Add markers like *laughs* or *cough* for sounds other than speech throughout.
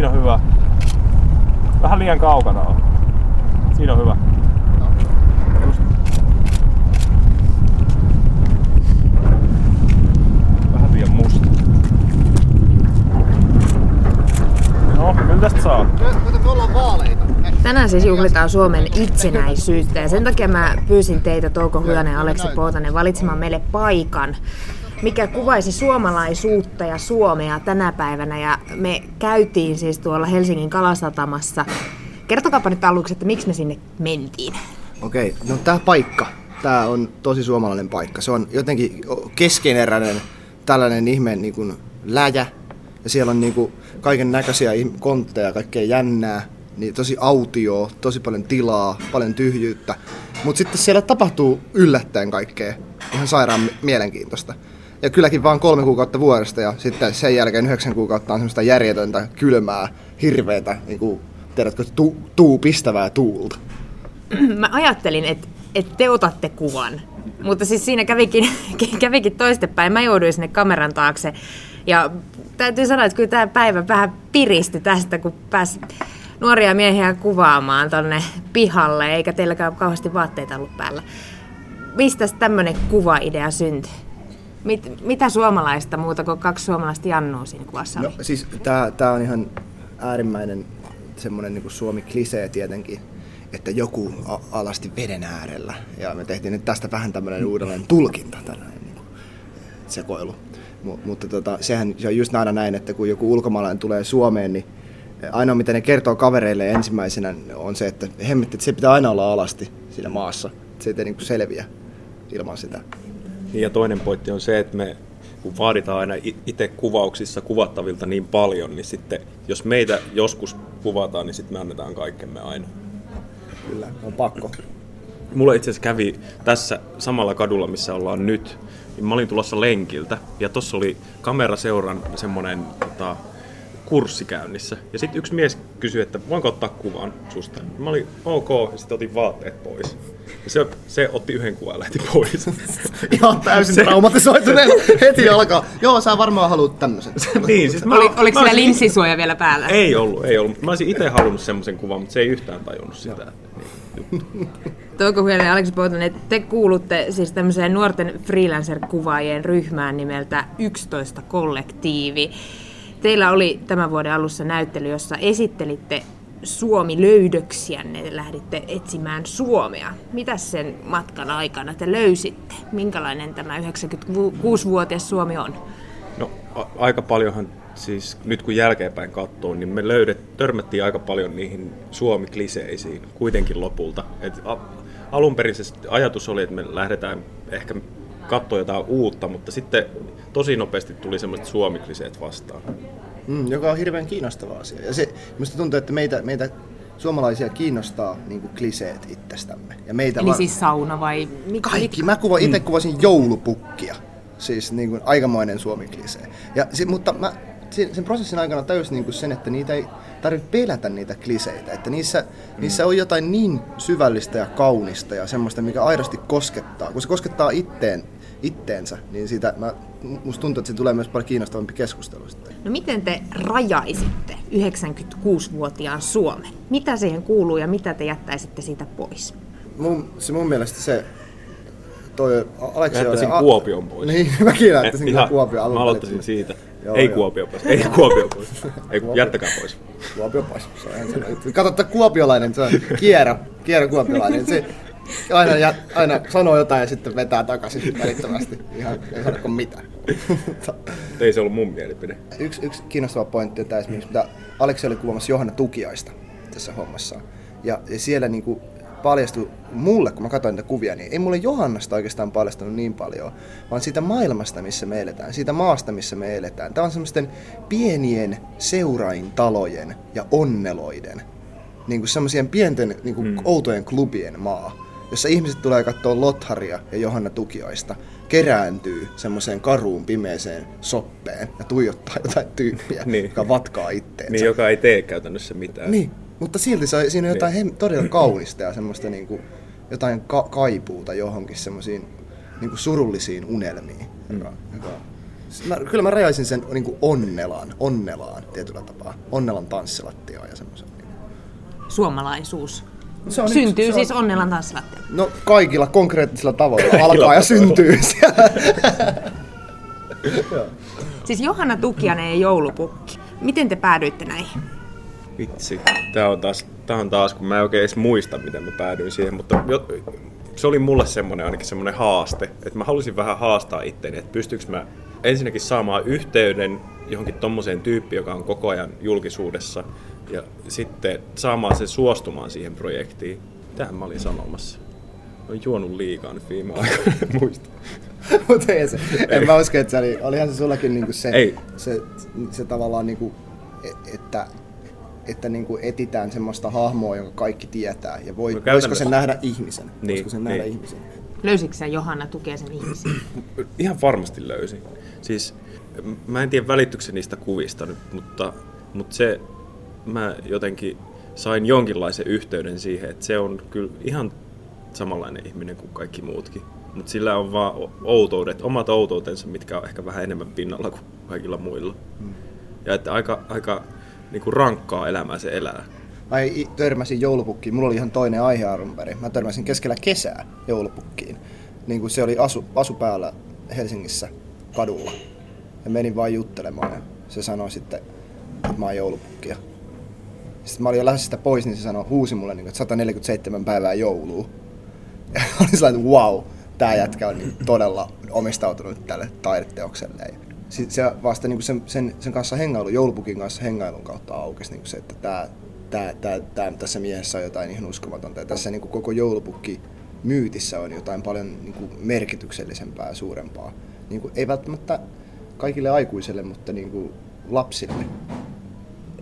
Siinä on hyvä. Vähän liian kaukana on. Siinä on hyvä. Just. Vähän liian musta. No, kyllä tästä saa. Tänään siis juhlitaan Suomen itsenäisyyttä ja sen takia mä pyysin teitä Touko Hujanen ja Aleksi Poutanen valitsemaan meille paikan, mikä kuvaisi suomalaisuutta ja Suomea tänä päivänä. Ja me käytiin siis tuolla Helsingin kalasatamassa. Kertokaapa nyt aluksi, että miksi me sinne mentiin. Okei, no tää paikka. Tää on tosi suomalainen paikka. Se on jotenkin keskeneräinen tällainen ihmeen niin kuin läjä. Ja siellä on niin kuin kaiken näköisiä kontteja, kaikkea jännää. Niin tosi autio, tosi paljon tilaa, paljon tyhjyyttä. Mutta sitten siellä tapahtuu yllättäen kaikkea ihan sairaan mielenkiintoista. Ja kylläkin vaan kolme kuukautta vuodesta ja sitten sen jälkeen yhdeksän kuukautta on semmoista järjetöntä, kylmää, hirveätä, niin kuin, tiedätkö, tuu, tuu pistävää tuulta. Mä ajattelin, että, että te otatte kuvan, mutta siis siinä kävikin, *laughs* kävikin toistepäin. Mä jouduin sinne kameran taakse ja täytyy sanoa, että kyllä tämä päivä vähän piristi tästä, kun pääsi nuoria miehiä kuvaamaan tonne pihalle, eikä teilläkään kauheasti vaatteita ollut päällä. Mistä tämmöinen kuvaidea syntyi? Mit, mitä suomalaista muuta kuin kaksi suomalaista Jannua siinä kuvassa No siis tämä on ihan äärimmäinen semmoinen niin suomi-klisee tietenkin, että joku alasti veden äärellä. Ja me tehtiin nyt tästä vähän tämmöinen uudelleen tulkinta, tällainen niin kuin sekoilu. M- mutta tota, sehän se on just aina näin, että kun joku ulkomaalainen tulee Suomeen, niin ainoa mitä ne kertoo kavereille ensimmäisenä on se, että hemmetti, että se pitää aina olla alasti siinä maassa. Se ei niin kuin selviä ilman sitä. Niin ja toinen pointti on se, että me kun vaaditaan aina itse kuvauksissa kuvattavilta niin paljon, niin sitten jos meitä joskus kuvataan, niin sitten me annetaan kaikkemme aina. Kyllä, on pakko. Mulla itse asiassa kävi tässä samalla kadulla, missä ollaan nyt, niin mä olin tulossa lenkiltä ja tuossa oli kameraseuran semmoinen tota, kurssi käynnissä. Ja sitten yksi mies kysyi, että voinko ottaa kuvan susta. Mä olin ok, ja sitten otin vaatteet pois. Ja se, se otti yhden kuvan ja lähti pois. *laughs* Ihan täysin se... traumatisoituneena *laughs* heti alkaa. Joo, sä varmaan haluat tämmöisen. niin, siis mä, Oli, oliko mä, siellä linssisuoja vielä päällä? Ei ollut, ei ollut. Mä olisin itse halunnut semmoisen kuvan, mutta se ei yhtään tajunnut sitä. Niin, Touko Huelen ja Aleksi Poutanen, te kuulutte siis tämmöiseen nuorten freelancer-kuvaajien ryhmään nimeltä 11 kollektiivi. Teillä oli tämän vuoden alussa näyttely, jossa esittelitte Suomi-löydöksiänne, lähditte etsimään Suomea. Mitä sen matkan aikana te löysitte? Minkälainen tämä 96-vuotias Suomi on? No a- aika paljonhan siis nyt kun jälkeenpäin katsoo, niin me löydet, törmättiin aika paljon niihin Suomi-kliseisiin kuitenkin lopulta. Et a- alun perin se ajatus oli, että me lähdetään ehkä katsoa jotain uutta, mutta sitten tosi nopeasti tuli semmoiset suomikliseet vastaan. Mm, joka on hirveän kiinnostava asia. Ja se, minusta tuntuu, että meitä, meitä suomalaisia kiinnostaa niin kuin kliseet itsestämme. Ja meitä Eli var... siis sauna vai mikä? Kaikki. Mä kuva, itse mm. kuvasin joulupukkia. Siis niin kuin aikamoinen suomiklisee. Ja, mutta mä sen prosessin aikana tajusin niin kuin sen, että niitä ei tarvitse pelätä niitä kliseitä. Että niissä, mm. niissä on jotain niin syvällistä ja kaunista ja semmoista, mikä aidosti koskettaa. Kun se koskettaa itteen, itteensä, niin siitä mä, musta tuntuu, että se tulee myös paljon kiinnostavampi keskustelu sitten. No miten te rajaisitte 96-vuotiaan Suomen? Mitä siihen kuuluu ja mitä te jättäisitte siitä pois? Mun, se mun mielestä se toi Aleksi Jättäisin oli... Kuopion pois. Niin, *laughs* mäkin jättäisin kyllä Kuopion alun Mä aloittaisin siitä. Joo, ei joo. Kuopio pois. Ei Kuopio pois. Ei, Kuopio. jättäkää pois. Kuopio pois. Se on ihan Kato, että kuopiolainen, se on kierro, kierro kuopiolainen. Se, aina, ja, aina sanoo jotain ja sitten vetää takaisin välittömästi. Ihan ei sanoko mitään. ei se ollut mun mielipide. Yksi, yksi kiinnostava pointti on tämä esimerkiksi, mitä Aleksi oli kuvaamassa Johanna Tukiaista tässä hommassa. Ja, ja siellä niin kuin paljastui mulle, kun mä katsoin niitä kuvia, niin ei mulle Johannasta oikeastaan paljastunut niin paljon, vaan siitä maailmasta, missä me eletään, siitä maasta, missä me eletään. Tämä on semmoisten pienien seuraintalojen ja onneloiden, niin kuin semmoisien pienten niin kuin mm. outojen klubien maa jossa ihmiset tulee katsoa Lotharia ja Johanna Tukioista, kerääntyy semmoiseen karuun pimeeseen soppeen ja tuijottaa jotain tyyppiä, niin. joka vatkaa itteensä. Niin, joka ei tee käytännössä mitään. Niin, mutta silti se, siinä on jotain niin. todella kaunista ja semmoista niin kuin, jotain ka- kaipuuta johonkin semmoisiin niin surullisiin unelmiin. Mm. Joka, joka, Mä, kyllä mä rajaisin sen niin kuin onnelaan, onnelaan tietyllä tapaa. Onnelan tanssilattiaa ja semmoisen. Niin. Suomalaisuus. Se on Syntyy se on- siis Onnelan tanssilattialla. No kaikilla konkreettisilla tavoilla alkaa ja syntyy siellä. Siis Johanna Tukianen ja joulupukki. Miten te päädyitte näihin? Vitsi. Tää on taas, tää on taas, kun mä en oikein edes muista, miten mä päädyin siihen, mutta jo, se oli mulle semmonen ainakin semmonen haaste, että mä halusin vähän haastaa itteeni, että pystyykö mä ensinnäkin saamaan yhteyden johonkin tommoseen tyyppiin, joka on koko ajan julkisuudessa, ja sitten saamaan sen suostumaan siihen projektiin. Tähän mä olin sanomassa. Olen juonut liikaa nyt viime aikoina, muista. Mutta ei se. En mä usko, että se oli, olihan se sullakin niinku se, Ei. se, se tavallaan niinku, e- että että niinku etitään semmoista hahmoa, jonka kaikki tietää. Ja voi, No voisiko sen nähdä ihmisen? Niin, voisiko sen nähdä niin. ihmisen? Löysitkö sä Johanna Tukiaisen ihmisiä? *clears throat* Ihan varmasti löysin. Siis mä en tiedä välittyykö se niistä kuvista nyt, mutta, mutta se mä jotenkin sain jonkinlaisen yhteyden siihen, että se on kyllä ihan samanlainen ihminen kuin kaikki muutkin. Mutta sillä on vaan outoudet, omat outoutensa, mitkä on ehkä vähän enemmän pinnalla kuin kaikilla muilla. Ja että aika, aika niin kuin rankkaa elämää se elää. Mä törmäsin joulupukkiin, mulla oli ihan toinen aihe perin. Mä törmäsin keskellä kesää joulupukkiin. Niin kuin se oli asu, asu päällä Helsingissä kadulla. Ja menin vaan juttelemaan ja se sanoi sitten, että mä oon joulupukki. Ja Sitten mä olin jo lähdössä sitä pois, niin se sanoi, huusi mulle, niin että 147 päivää joulua. *laughs* Ja olin sellainen, että wow, tää jätkä on niin todella omistautunut tälle taideteokselle. Ja sit se vasta niin sen, sen, sen, kanssa hengailu, joulupukin kanssa hengailun kautta aukesi niin se, että tää, tää, tää, tää, tässä miehessä on jotain ihan uskomatonta. Ja tässä niin koko joulupukki myytissä on jotain paljon niin kuin merkityksellisempää ja suurempaa. Niin kuin, ei välttämättä kaikille aikuisille, mutta niin kuin lapsille.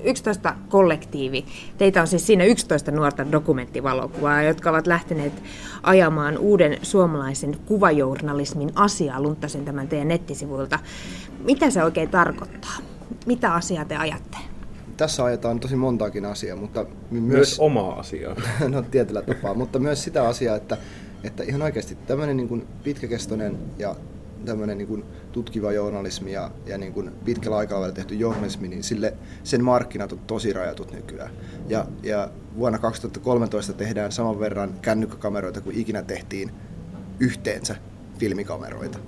11 kollektiivi. Teitä on siis siinä 11 nuorta dokumenttivalokuvaa, jotka ovat lähteneet ajamaan uuden suomalaisen kuvajournalismin asiaa. Lunttasin tämän teidän nettisivuilta. Mitä se oikein tarkoittaa? Mitä asiaa te ajatte? Tässä ajetaan tosi montaakin asiaa, mutta my- Myös myös, omaa asiaa. *laughs* no tietyllä tapaa, mutta myös sitä asiaa, että, että ihan oikeasti tämmöinen niin kuin pitkäkestoinen ja tämmöinen niin kuin tutkiva journalismi ja, ja niin kuin pitkällä aikavälillä tehty journalismi, niin sille, sen markkinat on tosi rajatut nykyään. Ja, ja vuonna 2013 tehdään saman verran kännykkäkameroita kuin ikinä tehtiin yhteensä filmikameroita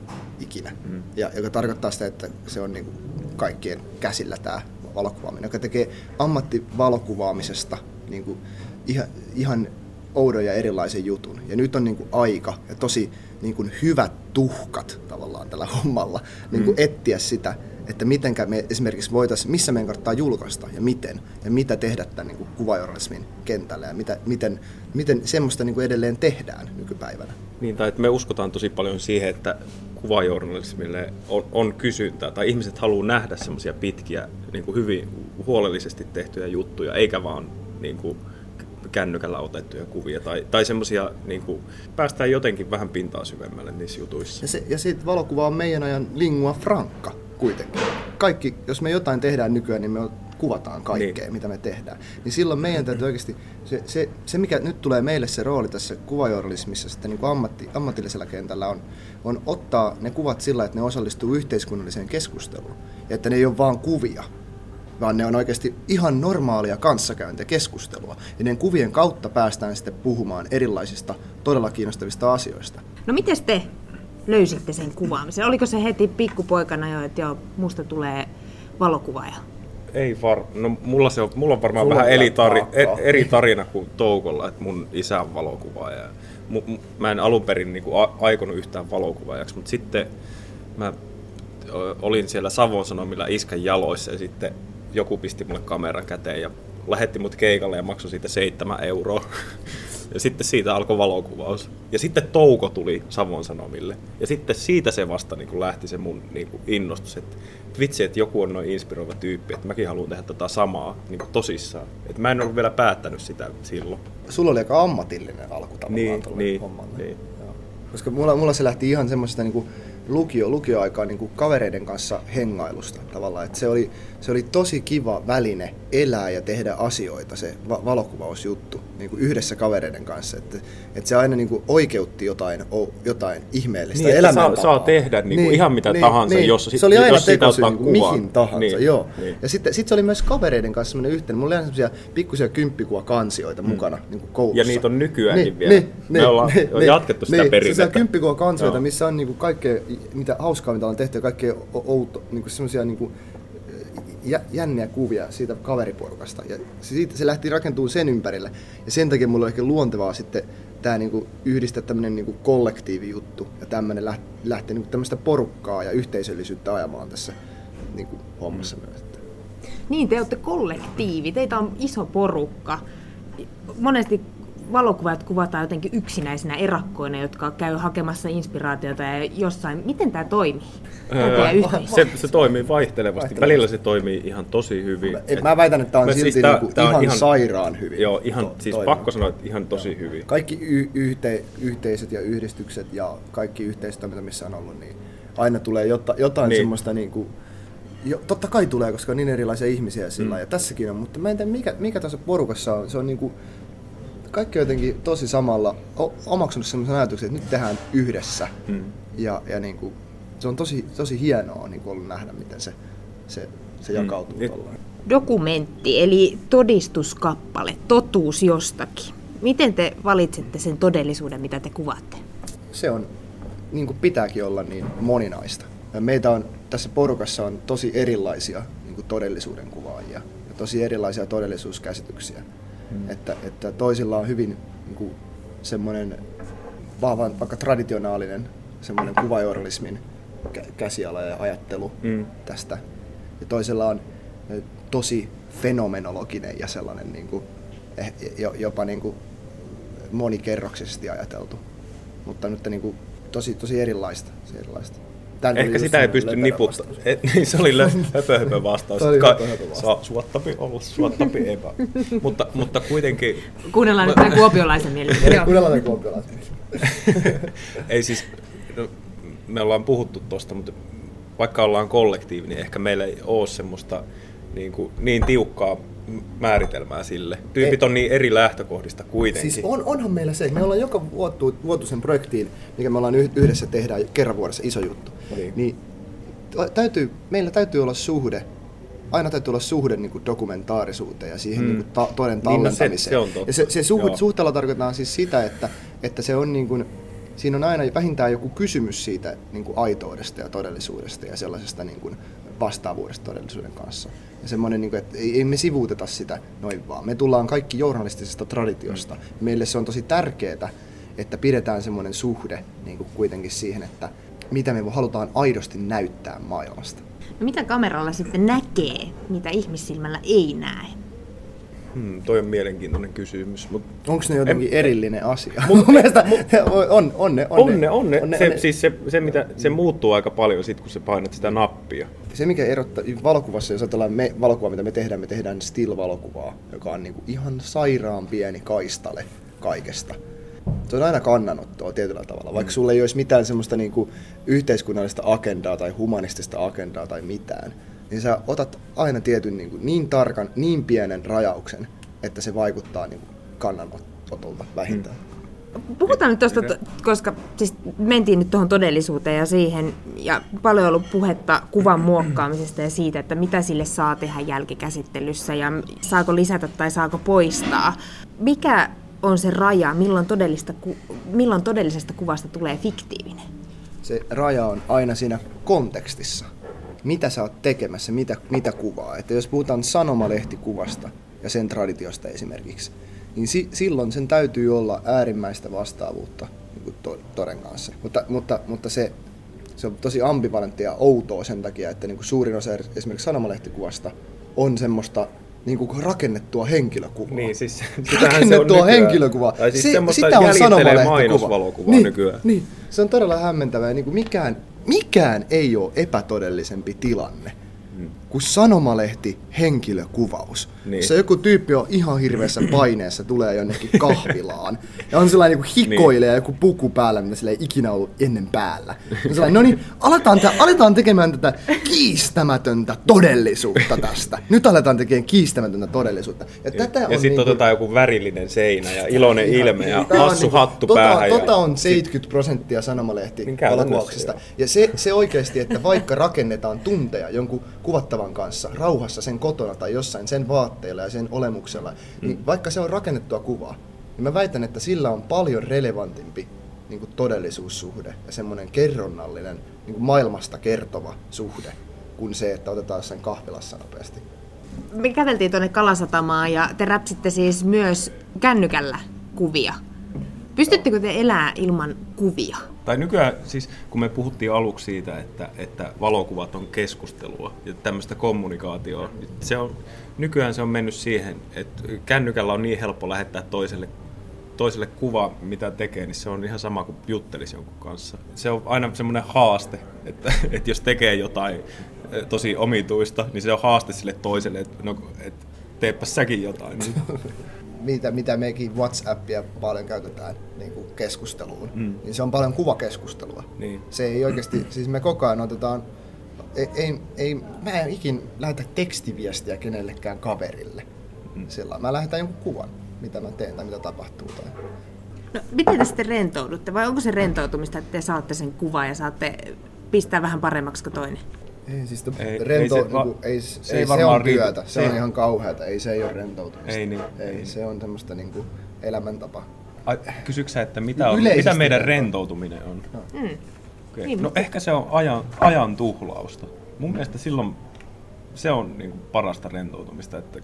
ikinä. Mm. Ja, joka tarkoittaa sitä, että se on niin kuin kaikkien käsillä tämä valokuvaaminen, joka tekee ammattivalokuvaamisesta niin kuin ihan, ihan oudon ja erilaisen jutun. Ja nyt on niin kuin aika ja tosi niin kuin hyvät tuhkat tavallaan tällä *laughs* hommalla niin kuin etsiä sitä, että mitenkä me esimerkiksi voitaisiin, missä meidän kannattaa julkaista ja miten, ja mitä tehdä tämän niin kuin kuvajournalismin kentällä ja mitä, miten, miten semmoista niin kuin edelleen tehdään nykypäivänä. Niin, tai että me uskotaan tosi paljon siihen, että kuvajournalismille on, on kysyntää, tai ihmiset haluaa nähdä semmoisia pitkiä, niin kuin hyvin huolellisesti tehtyjä juttuja, eikä vaan niin kuin, kännykällä otettuja kuvia, tai, tai semmoisia, niin päästään jotenkin vähän pintaa syvemmälle niissä jutuissa. Ja, se, ja sitten valokuva on meidän ajan lingua franca kuitenkin. Kaikki, jos me jotain tehdään nykyään, niin me kuvataan kaikkea, niin. mitä me tehdään. Niin silloin meidän täytyy oikeasti, se, se, se mikä nyt tulee meille se rooli tässä kuvajournalismissa sitten niin kuin ammatti, ammatillisella kentällä on, on ottaa ne kuvat sillä, että ne osallistuu yhteiskunnalliseen keskusteluun. Ja että ne ei ole vaan kuvia, vaan ne on oikeasti ihan normaalia kanssakäyntiä, keskustelua. Ja ne kuvien kautta päästään sitten puhumaan erilaisista todella kiinnostavista asioista. No miten te löysitte sen kuvaamisen? Oliko se heti pikkupoikana jo, että joo, musta tulee valokuvaaja? Ei var... No mulla, se on, mulla on varmaan Sulla vähän eri, tari... e- eri tarina kuin Toukolla, että mun isä on valokuvaaja. mu, mä en alun perin niin kuin, a, aikonut yhtään valokuvaajaksi, mutta sitten mä olin siellä Savon Sanomilla iskän jaloissa ja sitten joku pisti mulle kameran käteen ja lähetti mut keikalle ja maksoi siitä seitsemän euroa. Ja sitten siitä alkoi valokuvaus. Ja sitten Touko tuli Savon Sanomille. Ja sitten siitä se vasta niin kuin lähti se mun niin kuin innostus, että vitsi, että joku on noin inspiroiva tyyppi, että mäkin haluan tehdä tätä samaa niin kuin tosissaan. Että mä en ollut vielä päättänyt sitä silloin. Sulla oli aika ammatillinen alku tavallaan Niin, tuolle niin, hommalle. niin. Joo. Koska mulla, mulla se lähti ihan semmoisesta niinku lukio, lukioaikaa niin kuin kavereiden kanssa hengailusta tavallaan. Että se, oli, se oli tosi kiva väline elää ja tehdä asioita, se va- valokuvausjuttu niin kuin yhdessä kavereiden kanssa. Että, että se aina niin kuin oikeutti jotain, o, jotain ihmeellistä Niin, että saa, saa tehdä niin kuin ihan mitä tahansa, jos, se oli aina jos siitä ottaa niin mihin tahansa, Niin, joo. niin. Ja sitten sit se oli myös kavereiden kanssa semmoinen yhteinen. Mulla oli aina semmoisia pikkusia kymppikuvakansioita mukana niin kuin koulussa. Mm. Ja niitä on nykyäänkin vielä. Me ollaan jatkettu sitä niin, perinnettä. Sellaisia kymppikuvakansioita, missä on niin kuin kaikkea, mitä hauskaa mitä on tehty ja kaikkea outo, niin kuin semmoisia niin kuin, jä, jänniä kuvia siitä kaveriporukasta. Ja se, siitä, se lähti rakentumaan sen ympärille. Ja sen takia mulla on ehkä luontevaa sitten tämä niinku yhdistää tämmöinen niinku kollektiivijuttu ja tämmöinen läht, lähteä niinku tämmöistä porukkaa ja yhteisöllisyyttä ajamaan tässä niinku hommassa Mm. myös. Niin, te olette kollektiivi, teitä on iso porukka. Monesti valokuvat kuvataan jotenkin yksinäisinä erakkoina, jotka käy hakemassa inspiraatiota ja jossain. Miten tämä toimii? Öö, se, se toimii vaihtelevasti. Välillä se toimii ihan tosi hyvin. Et mä väitän, että tämä on Mä silti tää- niinku tää on ihan, sairaan hyvin. Joo, ihan, to- siis toimiva. pakko sanoa, että ihan tosi hyvin. Kaikki y- yhte- yhteisöt ja yhdistykset ja kaikki yhteistoiminta, missä on ollut, niin aina tulee jota- jotain Niin. niin. semmoista niinku, jo, totta kai tulee, koska on niin erilaisia ihmisiä sillä Mm. ja tässäkin on, mutta mä en tiedä mikä, mikä tässä porukassa on, se on niinku, kaikki on jotenkin tosi samalla, o- omaksunut semmoisen ajatuksen, että nyt tehdään yhdessä Mm. ja, ja niinku, se on tosi, tosi hienoa niinku ollut nähdä, miten se, se, se Mm. jakautuu mm. Dokumentti, eli todistuskappale, totuus jostakin. Miten te valitsette sen todellisuuden, mitä te kuvaatte? se on, niin kuin pitääkin olla, niin moninaista. Ja meitä on, tässä porukassa on tosi erilaisia niin kuin todellisuuden kuvaajia ja tosi erilaisia todellisuuskäsityksiä. Mm. Että, että toisilla on hyvin niin kuin, semmoinen vahvan, vaikka traditionaalinen semmoinen kuvajournalismin kä- käsiala ja ajattelu Mm. tästä. Ja toisella on tosi fenomenologinen ja sellainen niin kuin, eh, jo- jopa niin kuin monikerroksisesti ajateltu. Mutta nyt niin kuin, tosi, tosi erilaista. Se erilaista. Tän oli Ehkä sitä ei pysty niputtamaan. vastaus. *laughs* Niin se oli höpö *laughs* höpö vastaus. Oli höpö höpö vastaus. Suottapi olla, suottapi epä. *laughs* mutta, mutta kuitenkin, Kuunnellaan nyt tämän kuopiolaisen mielipide. Joo. Kuunnellaan tämän kuopiolaisen. ei siis, no, me ollaan puhuttu tosta, mutta vaikka ollaan kollektiivi, niin ehkä meillä ei ole semmoista niin, kuin, niin tiukkaa määritelmää sille. Tyypit on niin eri lähtökohdista kuitenkin. Siis on, onhan meillä se, me ollaan joka vuotu, vuotuisen projektiin, mikä me ollaan yh- yhdessä tehdään kerran vuodessa iso juttu. Niin. Niin täytyy, meillä täytyy olla suhde, aina täytyy olla suhde niin kuin dokumentaarisuuteen ja siihen Mm. niin kuin ta- toden Niin, no se- tallentamiseen. se on totta. Ja se, se suhde, Joo. suhteella tarkoitetaan siis sitä, että, että se on niin kuin, siinä on aina vähintään joku kysymys siitä niin kuin aitoudesta ja todellisuudesta ja sellaisesta niin kuin vastaavuudesta todellisuuden kanssa. Ja semmoinen, niin kuin, että ei, ei me sivuuteta sitä noin vaan. Me tullaan kaikki journalistisesta traditiosta. Mm. Meille se on tosi tärkeää, että pidetään semmoinen suhde niin kuin kuitenkin siihen, että mitä me halutaan aidosti näyttää maailmasta. No mitä kameralla sitten näkee, mitä ihmissilmällä ei näe? Hmm, toi on mielenkiintoinen kysymys. Mut Onko ne jotenkin En- erillinen asia? Mut- *laughs* Mun mielestä *laughs* on, on ne. on ne, on ne. on ne, se, on ne. Siis se, se, mitä, se muuttuu aika paljon sit, kun sä painat sitä nappia. Se mikä erottaa valokuvassa, jos ajatellaan me, valokuvaa, mitä me tehdään, me tehdään still-valokuvaa, joka on niinku ihan sairaan pieni kaistale kaikesta. Se on aina kannanottoa tietyllä tavalla, vaikka sulla ei olisi mitään semmoista niinku yhteiskunnallista agendaa tai humanistista agendaa tai mitään, niin sä otat aina tietyn niinku niin tarkan, niin pienen rajauksen, että se vaikuttaa niinku kannanotolta vähintään. Puhutaan nyt tuosta, koska siis mentiin nyt tuohon todellisuuteen ja siihen, ja paljon on ollut puhetta kuvan muokkaamisesta ja siitä, että mitä sille saa tehdä jälkikäsittelyssä ja saako lisätä tai saako poistaa. Mikä on se raja, milloin, todellista, milloin todellisesta kuvasta tulee fiktiivinen? se raja on aina siinä kontekstissa. Mitä sä oot tekemässä, mitä, mitä kuvaa. Että jos puhutaan sanomalehtikuvasta ja sen traditiosta esimerkiksi, niin si, silloin sen täytyy olla äärimmäistä vastaavuutta niin kuin to, toden kanssa. Mutta, mutta, mutta se, se on tosi ambivalenttia ja outoa sen takia, että niin kuin suurin osa esimerkiksi sanomalehtikuvasta on semmoista niin kuin rakennettua henkilökuvaa. Niin, siis sitähän se on rakennettua henkilökuvaa. Tai siis Se- sitä on mainosvalokuvaa niin, nykyään. Niin, se on todella hämmentävää. Niin kuin mikään, mikään ei ole epätodellisempi tilanne kuin sanomalehti henkilökuvaus. Niin. Niin. Se joku tyyppi on ihan hirveässä *clears throat* paineessa, tulee jonnekin kahvilaan. Ja on sellainen niin hikoilee ja joku puku päällä, mitä sillä ei ikinä ollut ennen päällä. Ja sellainen, no niin, aletaan, te- aletaan tekemään tätä kiistämätöntä todellisuutta tästä. Nyt aletaan tekemään kiistämätöntä todellisuutta. Ja, tätä ja on sitten niinku- otetaan joku värillinen seinä ja iloinen ilme ja on hassu niinku- hattu tota, päähän. Tota ja on 70 prosenttia sanomalehti Niin valokuvauksesta. Ja se, se oikeasti, että vaikka rakennetaan tunteja jonkun kuvattavan kanssa rauhassa sen kotona tai jossain sen vaatteilla ja sen olemuksella, mm. niin vaikka se on rakennettua kuvaa, niin mä väitän, että sillä on paljon relevantimpi niin kuin todellisuussuhde ja semmoinen kerronnallinen niin kuin maailmasta kertova suhde kuin se, että otetaan sen kahvilassa nopeasti. Me käveltiin tuonne Kalasatamaan ja te räpsitte siis myös kännykällä kuvia. Pystyttekö te elää ilman kuvia? Tai nykyään, siis kun me puhuttiin aluksi siitä, että, että valokuvat on keskustelua ja tämmöistä kommunikaatioa, niin se on, nykyään se on mennyt siihen, että kännykällä on niin helppo lähettää toiselle, toiselle kuva, mitä tekee, niin se on ihan sama kuin juttelisi jonkun kanssa. Se on aina semmoinen haaste, että, että jos tekee jotain eh, tosi omituista, niin se on haaste sille toiselle, että, no, että teepä säkin jotain. *laughs* Mitä, mitä mekin WhatsAppia paljon käytetään niin kuin keskusteluun, mm. niin se on paljon kuvakeskustelua. Niin. Se ei oikeasti, *clears throat* siis me koko ajan otetaan, ei, ei, ei mä en ikin lähetä tekstiviestiä kenellekään kaverille. Mm. Sillä mä lähetän jonkun kuvan, mitä mä teen tai mitä tapahtuu. Tai... No, miten te sitten rentoudutte? Vai onko se rentoutumista, että te saatte sen kuvan ja saatte pistää vähän paremmaksi kuin toinen? Ei, siis to, Ei- rento, ei se niin kuin, ei, se se, ei ei, se varmaan on riitä. työtä, se, Se- on ihan kauheata, ei se ei ole rentoutumista. Ei niin, ei, ei. se on tämmöistä niin kuin elämäntapa. Ai, Kysyksä, että mitä, on, mitä meidän rentoutuminen on? Mm. Okay. Niin, no mutta- ehkä se on ajan, ajan tuhlausta. Mun mielestä silloin se on niin kuin parasta rentoutumista, että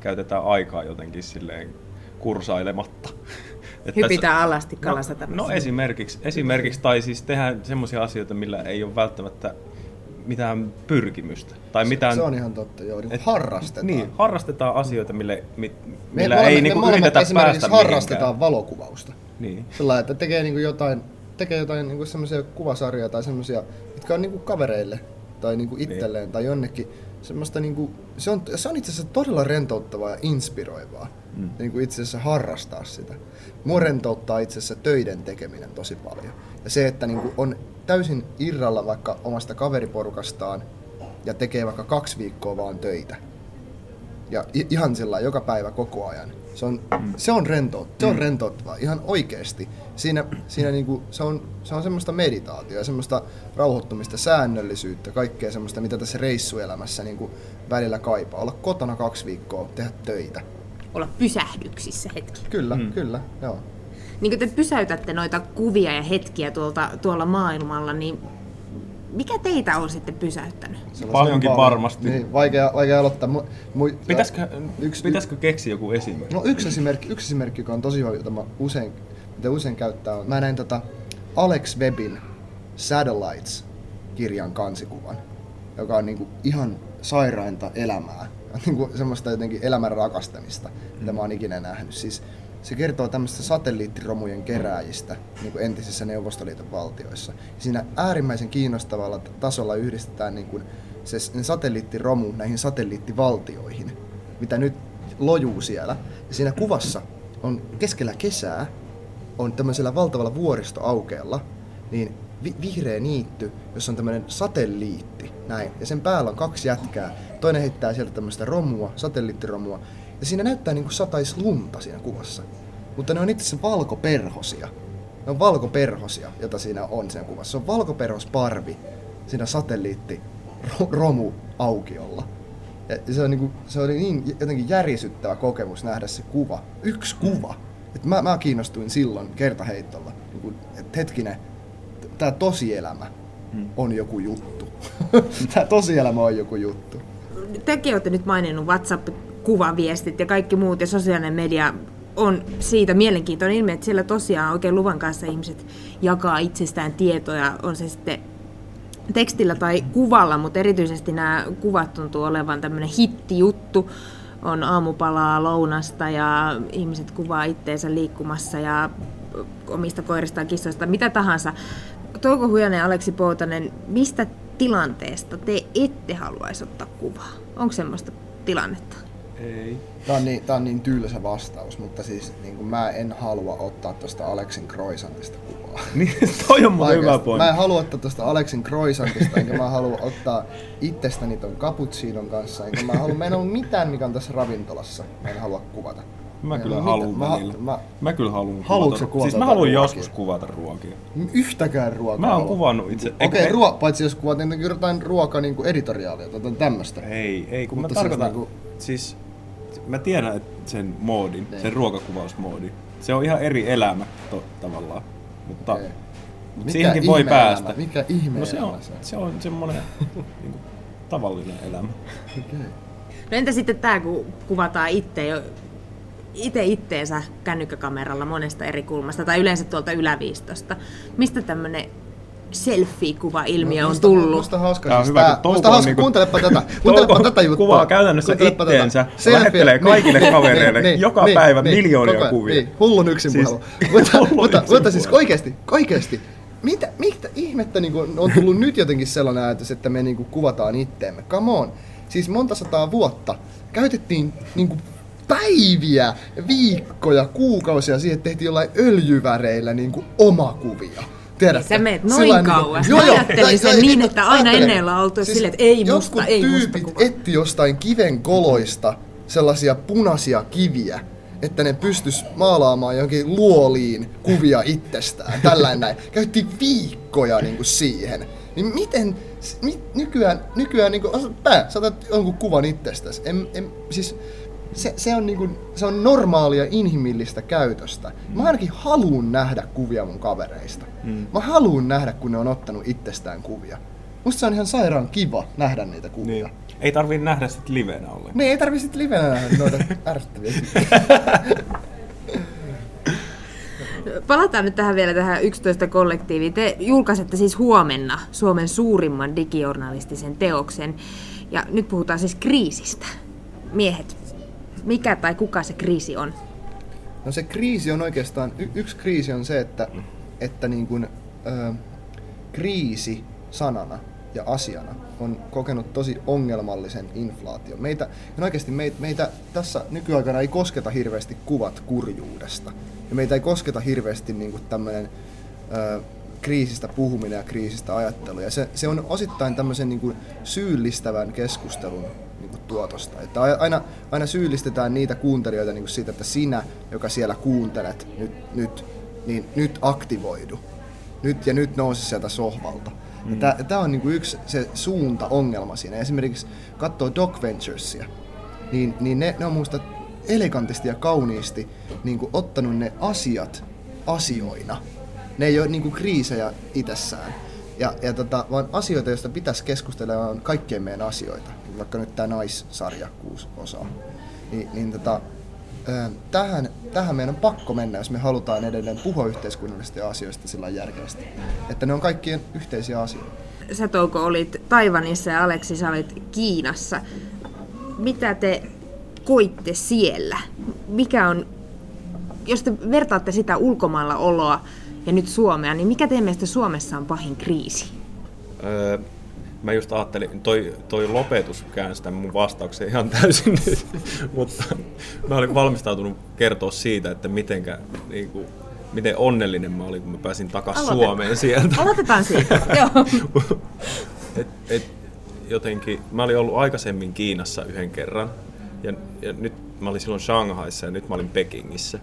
käytetään aikaa jotenkin silleen kursailematta. *laughs* Että Hypitään se- alasti no, Kalasatamassa. no esimerkiksi, esimerkiksi, tai siis tehdään semmoisia asioita, millä ei ole välttämättä mitään pyrkimystä. Tai mitään, Se on ihan totta, joo. Niin et- harrastetaan. Niin, harrastetaan asioita, mille, mi, Me millä molemmat- ei me niinku yritetä päästä harrastetaan mihinkään. valokuvausta. Niin. Sillä että tekee niinku jotain, tekee jotain niinku semmoisia kuvasarjoja tai semmoisia, mitkä on niinku kavereille tai niinku itselleen tai jonnekin. Semmoista niinku, se on, se on itse asiassa todella rentouttavaa ja inspiroivaa. Mm. Niinku itse asiassa harrastaa sitä. Mua rentouttaa itse asiassa töiden tekeminen tosi paljon. Ja se, että niinku on täysin irralla vaikka omasta kaveriporukastaan ja tekee vaikka kaksi viikkoa vaan töitä. Ja ihan sillä joka päivä koko ajan. Se on, mm. se on, rento, se on rentouttavaa, ihan oikeesti. Siinä, siinä niinku, se, on, se on semmoista meditaatiota, semmoista rauhoittumista, säännöllisyyttä, kaikkea semmoista, mitä tässä reissuelämässä niinku välillä kaipaa. Olla kotona kaksi viikkoa, tehdä töitä. Olla pysähdyksissä hetki. Kyllä, mm. kyllä, joo. Niin kun te pysäytätte noita kuvia ja hetkiä tuolta, tuolla maailmalla, niin mikä teitä on sitten pysäyttänyt? Sellaisen Paljonkin paljon- varmasti. Niin, vaikea, vaikea aloittaa. Mu, mu, Pitäisikö, yksi- pitäisikö keksiä joku esimerkki? No yksi esimerkki, yksi esimerkki, joka on tosi hyvä, jota mä usein, mitä usein käyttää, on, mä näin tota Alex Webin Satellites-kirjan kansikuvan, joka on niinku ihan sairainta elämää. *laughs* Niinku semmoista jotenkin elämän rakastamista, mitä mä oon ikinä nähnyt. Siis se kertoo tämmöistä satelliittiromujen kerääjistä niin kuin entisissä Neuvostoliiton valtioissa. Ja siinä äärimmäisen kiinnostavalla tasolla yhdistetään niin kuin se satelliittiromu näihin satelliittivaltioihin, mitä nyt lojuu siellä. Ja siinä kuvassa on keskellä kesää, on tämmöisellä valtavalla vuoristoaukeella, niin vi- vihreä niitty, jossa on tämmöinen satelliitti, näin. Ja sen päällä on kaksi jätkää. Toinen heittää sieltä tämmöistä romua, satelliittiromua. Ja siinä näyttää niin kuin satais lunta siinä kuvassa. Mutta ne on itse asiassa valkoperhosia. Ne on valkoperhosia, jota siinä on siinä kuvassa. Se on valkoperhosparvi siinä satelliitti romu aukiolla. Ja se, on niinku, se oli niin jotenkin järisyttävä kokemus nähdä se kuva. Yksi kuva. Et mä, mä kiinnostuin silloin kertaheittolla. Niinku, et hetkinen, tämä tosielämä on joku juttu. *laughs* tämä tosielämä on joku juttu. Tekin olette nyt maininnut WhatsApp-kuvaviestit ja kaikki muut ja sosiaalinen media on siitä mielenkiintoinen ilmiö, että siellä tosiaan oikein luvan kanssa ihmiset jakaa itsestään tietoja, on se sitten tekstillä tai kuvalla, mutta erityisesti nämä kuvat tuntuu olevan tämmöinen hittijuttu. On aamupalaa, lounasta ja ihmiset kuvaa itteensä liikkumassa ja omista koiristaan, kissoista, mitä tahansa. Touko Hujanen ja Aleksi Poutanen, mistä tilanteesta te ette haluaisi ottaa kuvaa? Onko semmoista tilannetta? Ei. Tää on, niin, tää on niin tylsä vastaus, mutta siis niin kuin mä en halua ottaa tuosta Aleksin Croissantista kuvaa. *laughs* Niin, toi on muuten hyvä pointti. Mä en halua ottaa tuosta Aleksin Croissantista, enkä mä halua ottaa itsestäni ton cappuccinon kanssa, enkä mä halua, mä en ollut mitään, mikä on tässä ravintolassa, mä en halua kuvata. Mä kyllä haluan mitään- välillä. Mä, Mä kyllä haluan kuvata. kuvata Siis mä haluan ruokia? joskus kuvata ruokia. mä yhtäkään ruokaa. Mä oon kuvannut itse- Okei, okay, ruo- paitsi jos kuvat niin jotain ruokaa niin kuin editoriaalia tai jotain tämmöstä. Ei, ei, kun Mutta mä siis tarkoitan, niinku- siis mä tiedän että sen moodin, Niin. sen ruokakuvausmoodin. Se on ihan eri elämä to, tavallaan, mutta mut Mikä siihenkin voi päästä. Mikä ihme No se on, se on? se on semmoinen *laughs* niinku, tavallinen elämä. Okei. No entä sitten tämä, kun kuvataan itse jo itse itteensä kännykkäkameralla monesta eri kulmasta, tai yleensä tuolta yläviistosta. Mistä tämmöinen selfie-kuva-ilmiö on musta- tullut? Musta hauska, Tää on siis hyvä, tää, kun Touko musta on hauska, niinku- kuuntelepa tätä, *laughs* kuuntelepa tätä juttua. kuvaa käytännössä itteensä, Selfie- lähettelee kaikille kavereille joka päivä miljoonia koko kuvia. Niin, hullun yksin Siis-. *laughs* Mutta, hullun mutta, yksin mutta siis puhelu. oikeesti, oikeesti. Mitä, mitä ihmettä niin kuin, on tullut nyt jotenkin sellainen ajatus, että me niin kuin, kuvataan itteemme? Come on. Siis monta sataa vuotta käytettiin niin kuin, päiviä, viikkoja, kuukausia siihen, että tehtiin jollain öljyväreillä niin kuin, omakuvia. Tiedätkö? Niin sä meet noin Sillain kauas. Joo, joo, ajattelin ja- sen niin, että aina ajattele. ennen ollaan oltu silleen, että ei musta, ei musta kuva. etti jostain kiven koloista sellaisia punaisia kiviä, että ne pystys maalaamaan johonkin luoliin kuvia itsestään. Tällainen näin. Käytti viikkoja niin kuin siihen. Niin miten s- mi, nykyään, nykyään niin kuin, pää, sä otat jonkun kuvan itsestäsi. En, en, siis se, se, on niin kuin, se on normaalia inhimillistä käytöstä. Mä ainakin haluun nähdä kuvia mun kavereista. Mm. Mä haluun nähdä, kun ne on ottanut itsestään kuvia. Musta se on ihan sairaan kiva nähdä niitä kuvia. Niin. Ei tarvii nähdä sit livenä ollenkaan. Ne ei tarvi sit livenä nähdä noita *laughs* ärsyttäviä. *laughs* Palataan nyt tähän vielä tähän 11 kollektiiviin. Te julkaisette siis huomenna Suomen suurimman digijournalistisen teoksen. Ja nyt puhutaan siis kriisistä. Miehet, mikä tai kuka se kriisi on? No se kriisi on oikeastaan, y- yksi kriisi on se, että, että niin kuin, ö, kriisi sanana ja asiana on kokenut tosi ongelmallisen inflaation. Meitä, ja oikeasti meitä, meitä tässä nykyaikana ei kosketa hirveästi kuvat kurjuudesta. Ja meitä ei kosketa hirveästi niin kuin tämmöinen ö, kriisistä puhuminen ja kriisistä ajattelu. Ja se, se on osittain tämmöisen niin kuin syyllistävän keskustelun niin kuin tuotosta. Että aina, aina syyllistetään niitä kuuntelijoita niin kuin siitä, että sinä, joka siellä kuuntelet, nyt, nyt, niin nyt aktivoidu. Nyt ja nyt nouse sieltä sohvalta. Mm. Tämä on niin kuin yksi se suunta ongelma siinä. Esimerkiksi katsoo Doc Venturesia, niin, niin ne, ne on muista elegantisti ja kauniisti niin kuin ottanut ne asiat asioina. Ne ei ole niin kuin kriisejä itsessään. Ja, ja tota, vaan asioita, joista pitäisi keskustella, on kaikkien meidän asioita. Vaikka nyt tämä naissarja kuusi osaa. Niin, niin tota, tähän, tähän meidän on pakko mennä, jos me halutaan edelleen puhua yhteiskunnallisista asioista sillä lailla järkevästi. Että ne on kaikkien yhteisiä asioita. Sä Touko olit Taivanissa ja Aleksi sä olit Kiinassa. Mitä te koitte siellä? Mikä on, jos te vertaatte sitä ulkomailla oloa ja nyt Suomea, niin mikä teidän mielestä Suomessa on pahin kriisi? Öö, mä just ajattelin, toi, toi lopetus käänsi tämän mun vastauksen ihan täysin nyt, *laughs* mutta mä olin valmistautunut kertoa siitä, että mitenkä, niin kuin, miten onnellinen mä olin, kun mä pääsin takaisin. Suomeen sieltä. Aloitetaan siitä. *laughs* Joo. et, et, jotenkin, mä olin ollut aikaisemmin Kiinassa yhden kerran, ja, ja nyt mä olin silloin Shanghaissa ja nyt mä olin Pekingissä.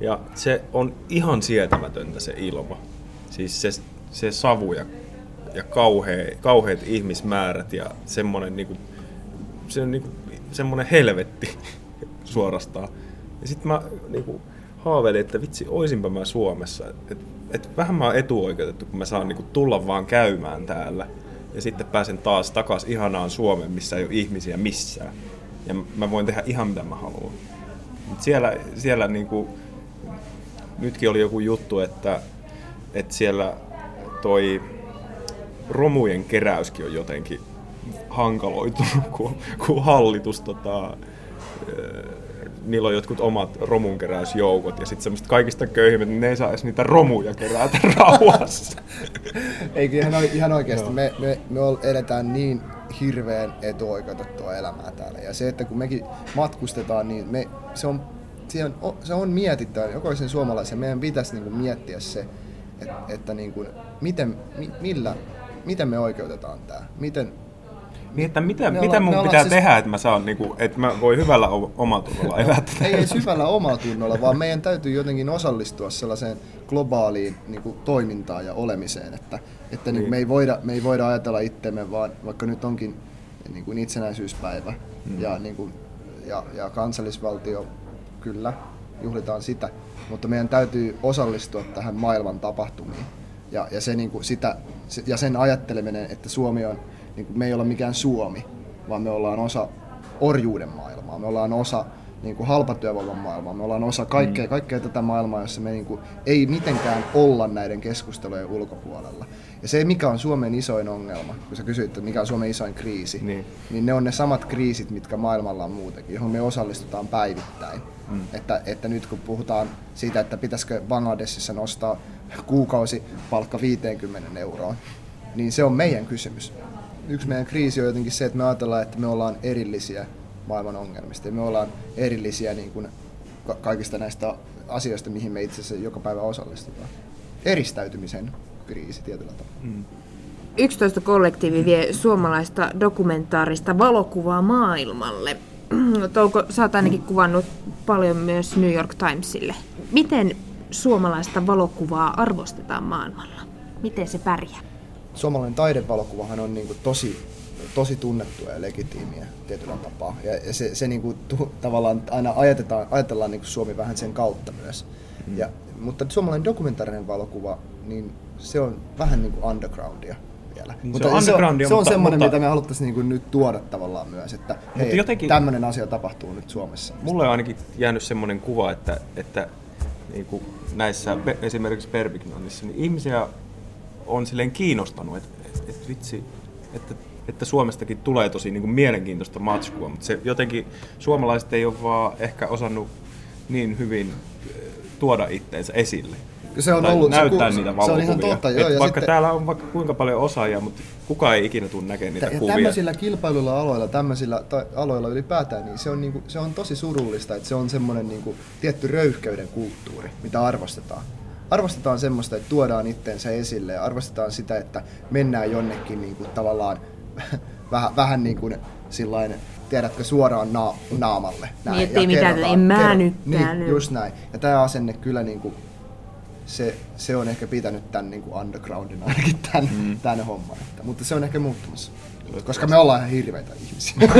Ja se on ihan sietämätöntä se ilma. Siis se, se savu ja, ja kauhea, kauheat ihmismäärät ja semmonen, niinku, se on niinku, semmonen helvetti *laughs* suorastaan. Ja sitten mä niinku, haaveilin, että vitsi, oisinpa mä Suomessa. Et, et vähän mä oon etuoikeutettu, kun mä saan niinku, tulla vaan käymään täällä. Ja sitten pääsen taas takas ihanaan Suomeen, missä ei ole ihmisiä missään. Ja mä voin tehdä ihan mitä mä haluan. Mut siellä, siellä niinku, nytkin oli joku juttu, että, että siellä toi romujen keräyskin on jotenkin hankaloitunut, *laughs* kun, kun hallitus tota, ö, niillä on jotkut omat romunkeräysjoukot ja sitten semmoista kaikista köyhimmät, niin ne ei saa edes niitä romuja kerätä *laughs* rauhassa. *laughs* Eikä ihan, ihan oikeasti, me, me, me eletään niin hirveän etuoikeutettua elämää täällä. Ja se, että kun mekin matkustetaan, niin me, se, on, se, on, se on mietittävä. Jokaisen suomalaisen meidän pitäisi niin kuin miettiä se, että, että niin kuin, miten, mi, millä, miten me oikeutetaan tämä. Miten, niin, että mitä, mitä olla, mun pitää siis... tehdä, että mä saan, niin kuin, että mä voin hyvällä omatunnolla elää tätä? Ei edes hyvällä omatunnolla, vaan meidän täytyy jotenkin osallistua sellaiseen globaaliin niin kuin, toimintaan ja olemiseen. Että, että niin. Niin me, ei voida, me ei voida ajatella itsemme, vaan vaikka nyt onkin niin kuin itsenäisyyspäivä mm. ja, niin kuin, ja, ja kansallisvaltio, kyllä, juhlitaan sitä, mutta meidän täytyy osallistua tähän maailman tapahtumiin. Ja, ja, se, niin kuin, sitä, ja sen ajatteleminen, että Suomi on niin kuin me ei olla mikään Suomi, vaan me ollaan osa orjuuden maailmaa, me ollaan osa niin kuin halpatyövoiman maailmaa, me ollaan osa kaikkea, mm. kaikkea tätä maailmaa, jossa me niin kuin, ei mitenkään olla näiden keskustelujen ulkopuolella. Ja se, mikä on Suomen isoin ongelma, kun sä kysyit, että mikä on Suomen isoin kriisi, niin. niin ne on ne samat kriisit, mitkä maailmalla on muutenkin, johon me osallistutaan päivittäin. Mm. Että, että nyt kun puhutaan siitä, että pitäisikö Bangladesissa nostaa kuukausipalkka 50 euroon, niin se on meidän kysymys yksi meidän kriisi on jotenkin se, että me ajatellaan, että me ollaan erillisiä maailman ongelmista. Ja me ollaan erillisiä niin kuin kaikista näistä asioista, mihin me itse asiassa joka päivä osallistutaan. Eristäytymisen kriisi tietyllä tavalla. Mm. 11 kollektiivi vie suomalaista dokumentaarista valokuvaa maailmalle. Touko, sä oot ainakin kuvannut paljon myös New York Timesille. Miten suomalaista valokuvaa arvostetaan maailmalla? Miten se pärjää? suomalainen taidevalokuvahan on niin kuin tosi, tosi tunnettua ja legitiimiä tietyllä tapaa. Ja, se, se niin kuin, tu, tavallaan aina ajatellaan, ajatellaan niin kuin Suomi vähän sen kautta myös. Mm. Ja, mutta suomalainen dokumentaarinen valokuva, niin se on vähän niin kuin undergroundia mutta se on, se on, se on semmoinen, mutta, mitä me haluttaisiin niin nyt tuoda tavallaan myös, että hei, jotenkin, tämmöinen asia tapahtuu nyt Suomessa. Mulle on ainakin jäänyt semmoinen kuva, että, että niin kuin näissä esimerkiksi Perpignanissa, niin ihmisiä on silleen kiinnostanut, että et, et vitsi, että, että Suomestakin tulee tosi niin kuin mielenkiintoista matskua, mutta se jotenkin suomalaiset ei ole vaan ehkä osannut niin hyvin eh, tuoda itteensä esille. Se on ollut, näyttää se, niitä valokuvia. Se on ihan totta, joo. Ja vaikka sitten, täällä on vaikka kuinka paljon osaajia, mutta kukaan ei ikinä tule näkemään niitä ja kuvia. Tämmöisillä kilpailuilla aloilla, tämmöisillä ta- aloilla ylipäätään, niin se on, niinku, se on tosi surullista, että se on semmoinen niinku, tietty röyhkeyden kulttuuri, mitä arvostetaan arvostetaan semmoista, että tuodaan itteensä esille ja arvostetaan sitä, että mennään jonnekin niin kuin, tavallaan *laughs* vähän, vähän niin kuin sillain, tiedätkö, suoraan na- naamalle. Näin, niin, ettei mitään, en mä kerro. nyt niin, just näin. Ja tämä asenne kyllä niin kuin, se, se on ehkä pitänyt tämän niin kuin undergroundin ainakin tämän, mm. tämän homman. Että, mutta se on ehkä muuttumassa. Koska me ollaan ihan hirveitä ihmisiä. *laughs*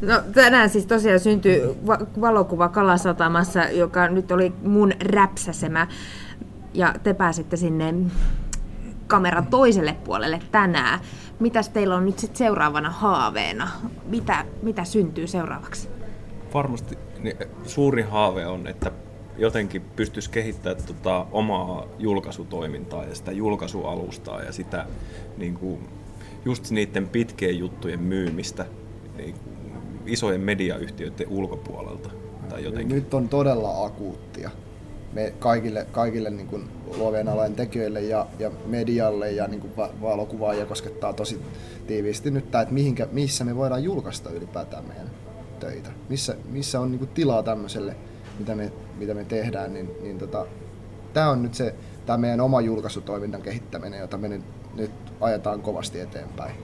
No tänään siis tosiaan syntyi va- valokuva Kalasatamassa, joka nyt oli mun räpsäsemä. Ja te pääsitte sinne kameran toiselle puolelle tänään. Mitäs teillä on nyt sitten seuraavana haaveena? Mitä, mitä syntyy seuraavaksi? Varmasti niin, suuri haave on, että jotenkin pystyisi kehittämään tota omaa julkaisutoimintaa ja sitä julkaisualustaa ja sitä niin kuin, just niiden pitkien juttujen myymistä niin kuin, isojen mediayhtiöiden ulkopuolelta. Tai jotenkin. Nyt on todella akuuttia. Me kaikille, kaikille niin kuin luovien alojen tekijöille ja, ja medialle ja niin kuin valokuvaajia koskettaa tosi tiiviisti nyt tämä, että mihinkä, missä me voidaan julkaista ylipäätään meidän töitä. Missä, missä on niin kuin tilaa tämmöiselle, mitä me, mitä me tehdään, niin, niin tota, tämä on nyt se tämä meidän oma julkaisutoiminnan kehittäminen, jota me nyt, nyt ajetaan kovasti eteenpäin.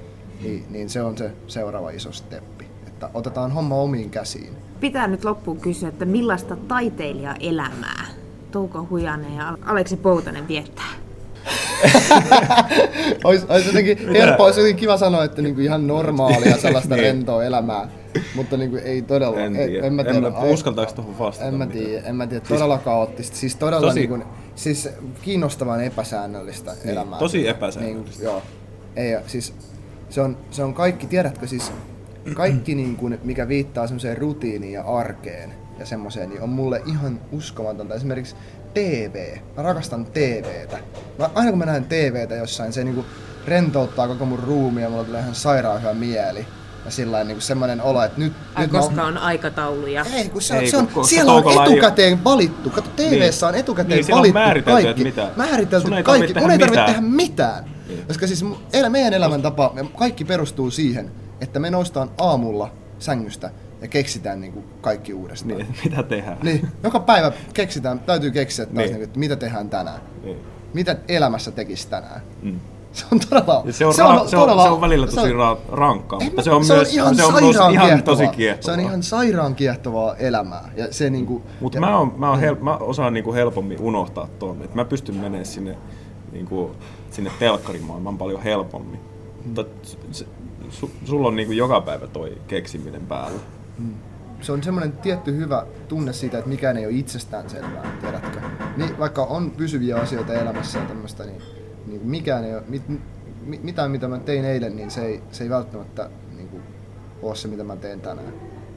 Niin, niin se on se seuraava iso steppi että otetaan homma omiin käsiin. Pitää nyt loppuun kysyä, että millaista taiteilijaelämää Touko Hujanen ja Aleksi Poutanen viettää? *laughs* olisi, olisi jotenkin helppoa, olisi jotenkin kiva sanoa, että niinku ihan normaalia sellaista niin. rentoa elämää, mutta niinku ei todella. En, tiedä. en, mä tiedä. En mä, uskaltaako tuohon vastata? En mä tiedä, en mä tiedä. Siis- todella kaoottista. Siis todella tosi, niinku, siis kiinnostavan epäsäännöllistä niin, elämää. Tosi epäsäännöllistä. Niin, joo. Ei, siis se on, se on kaikki, tiedätkö siis, kaikki niin kuin, mikä viittaa semmoiseen rutiiniin ja arkeen ja semmoiseen, niin on mulle ihan uskomatonta. Esimerkiksi TV. Mä rakastan TVtä. Mä, aina kun mä näen TVtä jossain, se niin kuin rentouttaa koko mun ruumia ja mulla tulee ihan sairaan hyvä mieli. Ja sillä niin semmoinen olo, että nyt... Ai, nyt mä koska on aikatauluja. Ei, kun se on, Ei, se on, kun- koska siellä on ei etukäteen valittu. Kato, TVssä on etukäteen Niin, siellä on valittu määritelty, kaikki. että mitä. Määritelty Sun ei kaikki. tarvitse Mun ei tehdä tarvitse tehdä mitään. mitään. Niin. Koska siis meidän elämäntapa, me kaikki perustuu siihen, että me noustaan aamulla sängystä ja keksitään niin kuin kaikki uudestaan. Niin, mitä tehdään? Niin, joka päivä keksitään, täytyy keksiä taas, Niin. niin. että mitä tehdään tänään. Niin. Mitä elämässä tekisi tänään. Mm. Se on todella... Ja se, on, se, on, se, on, se on välillä tosi ra- rankkaa, Ei, mutta se on se myös on ihan, se on myös ihan kiehtovaa. tosi kiehtovaa. Se on ihan sairaan kiehtovaa elämää. Ja se niinku, Mutta ja- mä, oon, mä, oon hel- mä osaan niinku helpommin unohtaa tuon, että mä pystyn menemään sinne, niinku, sinne telkkarimaailmaan paljon helpommin. Mutta se, su, sulla on niinku joka päivä toi keksiminen päällä. se on semmoinen tietty hyvä tunne siitä, että mikään ei ole itsestäänselvää, tiedätkö? Niin, vaikka on pysyviä asioita elämässä ja tämmöistä, niin, niin mikään ei ole, mit, mi, mitään mitä mä tein eilen, niin se ei, se ei välttämättä niin kuin, ole se, mitä mä teen tänään.